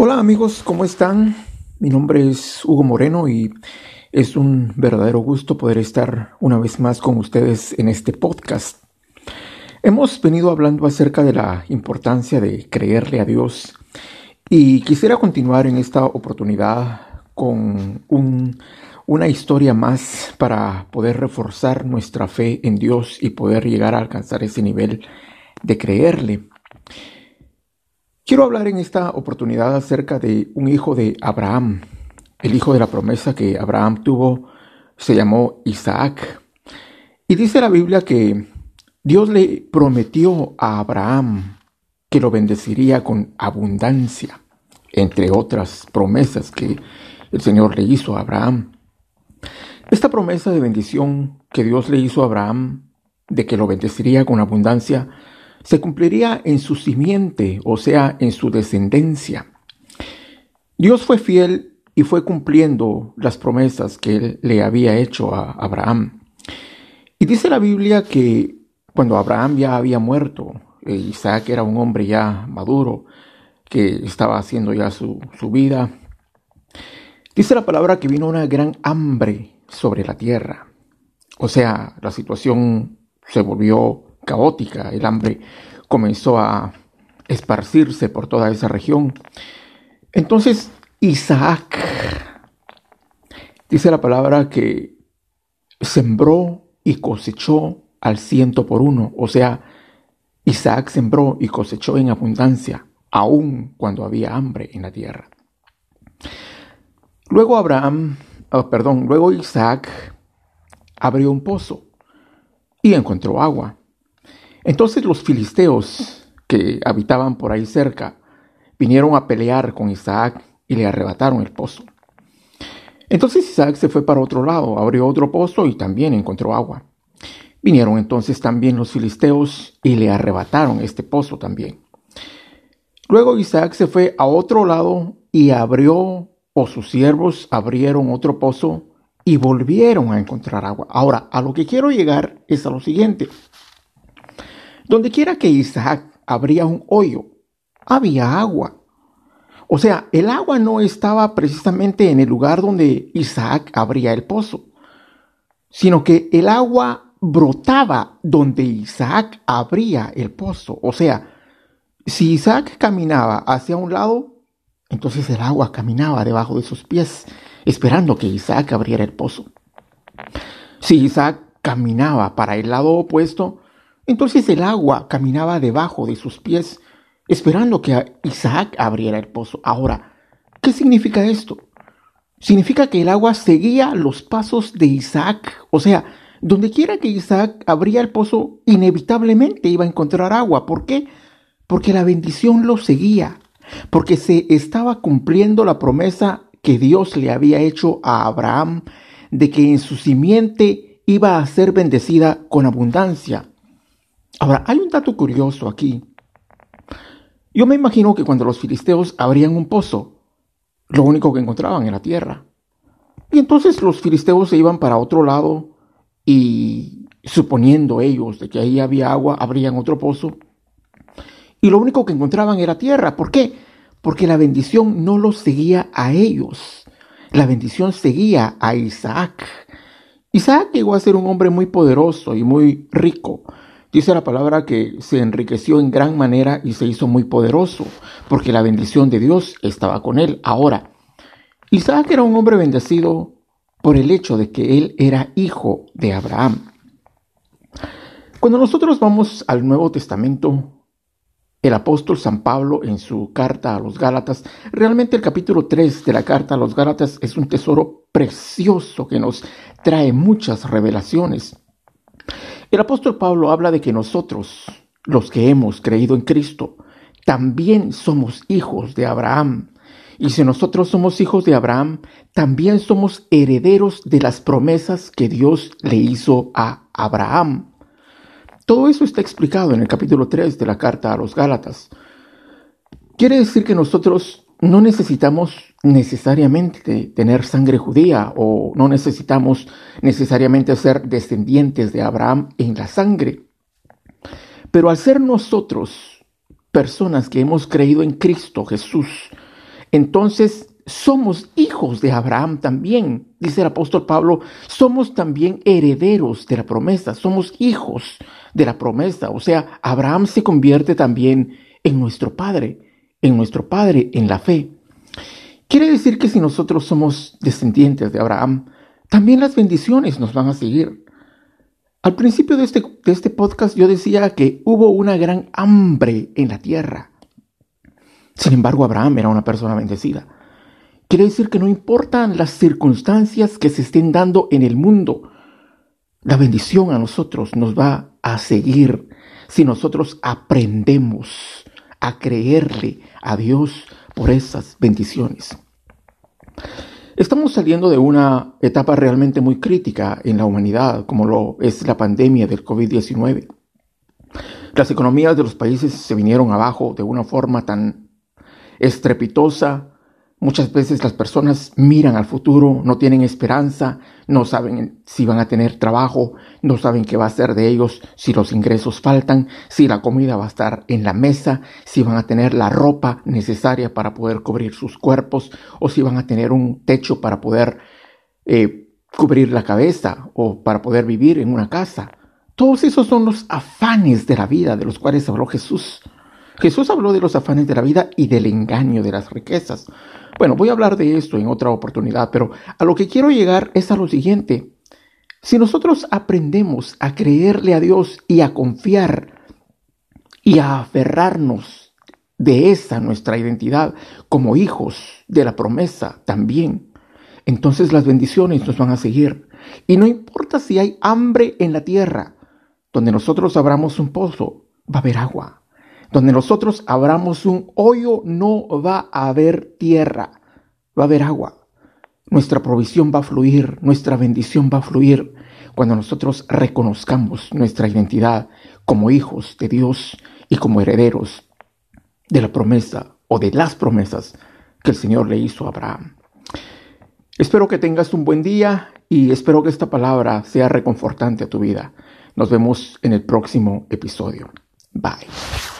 Hola amigos, ¿cómo están? Mi nombre es Hugo Moreno y es un verdadero gusto poder estar una vez más con ustedes en este podcast. Hemos venido hablando acerca de la importancia de creerle a Dios y quisiera continuar en esta oportunidad con una historia más para poder reforzar nuestra fe en Dios y poder llegar a alcanzar ese nivel de creerle. Quiero hablar en esta oportunidad acerca de un hijo de Abraham. El hijo de la promesa que Abraham tuvo se llamó Isaac. Y dice la Biblia que Dios le prometió a Abraham que lo bendeciría con abundancia, entre otras promesas que el Señor le hizo a Abraham. Esta promesa de bendición que Dios le hizo a Abraham, de que lo bendeciría con abundancia, se cumpliría en su simiente, o sea, en su descendencia. Dios fue fiel y fue cumpliendo las promesas que él le había hecho a Abraham. Y dice la Biblia que cuando Abraham ya había muerto, e Isaac era un hombre ya maduro, que estaba haciendo ya su, su vida, dice la palabra que vino una gran hambre sobre la tierra. O sea, la situación se volvió caótica, el hambre comenzó a esparcirse por toda esa región. Entonces Isaac, dice la palabra que sembró y cosechó al ciento por uno, o sea, Isaac sembró y cosechó en abundancia, aun cuando había hambre en la tierra. Luego Abraham, oh, perdón, luego Isaac abrió un pozo y encontró agua. Entonces los filisteos que habitaban por ahí cerca vinieron a pelear con Isaac y le arrebataron el pozo. Entonces Isaac se fue para otro lado, abrió otro pozo y también encontró agua. Vinieron entonces también los filisteos y le arrebataron este pozo también. Luego Isaac se fue a otro lado y abrió, o sus siervos abrieron otro pozo y volvieron a encontrar agua. Ahora, a lo que quiero llegar es a lo siguiente. Donde quiera que Isaac abría un hoyo, había agua. O sea, el agua no estaba precisamente en el lugar donde Isaac abría el pozo, sino que el agua brotaba donde Isaac abría el pozo. O sea, si Isaac caminaba hacia un lado, entonces el agua caminaba debajo de sus pies, esperando que Isaac abriera el pozo. Si Isaac caminaba para el lado opuesto, entonces el agua caminaba debajo de sus pies, esperando que Isaac abriera el pozo. Ahora, ¿qué significa esto? Significa que el agua seguía los pasos de Isaac. O sea, donde quiera que Isaac abría el pozo, inevitablemente iba a encontrar agua. ¿Por qué? Porque la bendición lo seguía. Porque se estaba cumpliendo la promesa que Dios le había hecho a Abraham de que en su simiente iba a ser bendecida con abundancia. Ahora, hay un dato curioso aquí. Yo me imagino que cuando los filisteos abrían un pozo, lo único que encontraban era tierra. Y entonces los filisteos se iban para otro lado y suponiendo ellos de que ahí había agua, abrían otro pozo. Y lo único que encontraban era tierra. ¿Por qué? Porque la bendición no los seguía a ellos. La bendición seguía a Isaac. Isaac llegó a ser un hombre muy poderoso y muy rico. Dice la palabra que se enriqueció en gran manera y se hizo muy poderoso, porque la bendición de Dios estaba con él. Ahora, Isaac era un hombre bendecido por el hecho de que él era hijo de Abraham. Cuando nosotros vamos al Nuevo Testamento, el apóstol San Pablo en su carta a los Gálatas, realmente el capítulo 3 de la carta a los Gálatas es un tesoro precioso que nos trae muchas revelaciones. El apóstol Pablo habla de que nosotros, los que hemos creído en Cristo, también somos hijos de Abraham. Y si nosotros somos hijos de Abraham, también somos herederos de las promesas que Dios le hizo a Abraham. Todo eso está explicado en el capítulo 3 de la carta a los Gálatas. Quiere decir que nosotros no necesitamos necesariamente tener sangre judía o no necesitamos necesariamente ser descendientes de Abraham en la sangre. Pero al ser nosotros personas que hemos creído en Cristo Jesús, entonces somos hijos de Abraham también. Dice el apóstol Pablo, somos también herederos de la promesa, somos hijos de la promesa. O sea, Abraham se convierte también en nuestro Padre, en nuestro Padre en la fe. Quiere decir que si nosotros somos descendientes de Abraham, también las bendiciones nos van a seguir. Al principio de este, de este podcast yo decía que hubo una gran hambre en la tierra. Sin embargo, Abraham era una persona bendecida. Quiere decir que no importan las circunstancias que se estén dando en el mundo, la bendición a nosotros nos va a seguir si nosotros aprendemos a creerle a Dios por esas bendiciones. Estamos saliendo de una etapa realmente muy crítica en la humanidad, como lo es la pandemia del COVID-19. Las economías de los países se vinieron abajo de una forma tan estrepitosa Muchas veces las personas miran al futuro, no tienen esperanza, no saben si van a tener trabajo, no saben qué va a ser de ellos, si los ingresos faltan, si la comida va a estar en la mesa, si van a tener la ropa necesaria para poder cubrir sus cuerpos o si van a tener un techo para poder eh, cubrir la cabeza o para poder vivir en una casa. Todos esos son los afanes de la vida de los cuales habló Jesús. Jesús habló de los afanes de la vida y del engaño de las riquezas. Bueno, voy a hablar de esto en otra oportunidad, pero a lo que quiero llegar es a lo siguiente. Si nosotros aprendemos a creerle a Dios y a confiar y a aferrarnos de esa nuestra identidad como hijos de la promesa también, entonces las bendiciones nos van a seguir. Y no importa si hay hambre en la tierra, donde nosotros abramos un pozo, va a haber agua. Donde nosotros abramos un hoyo no va a haber tierra, va a haber agua. Nuestra provisión va a fluir, nuestra bendición va a fluir cuando nosotros reconozcamos nuestra identidad como hijos de Dios y como herederos de la promesa o de las promesas que el Señor le hizo a Abraham. Espero que tengas un buen día y espero que esta palabra sea reconfortante a tu vida. Nos vemos en el próximo episodio. Bye.